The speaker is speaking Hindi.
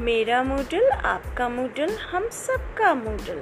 मेरा मूडल आपका मूडल हम सबका मूडल।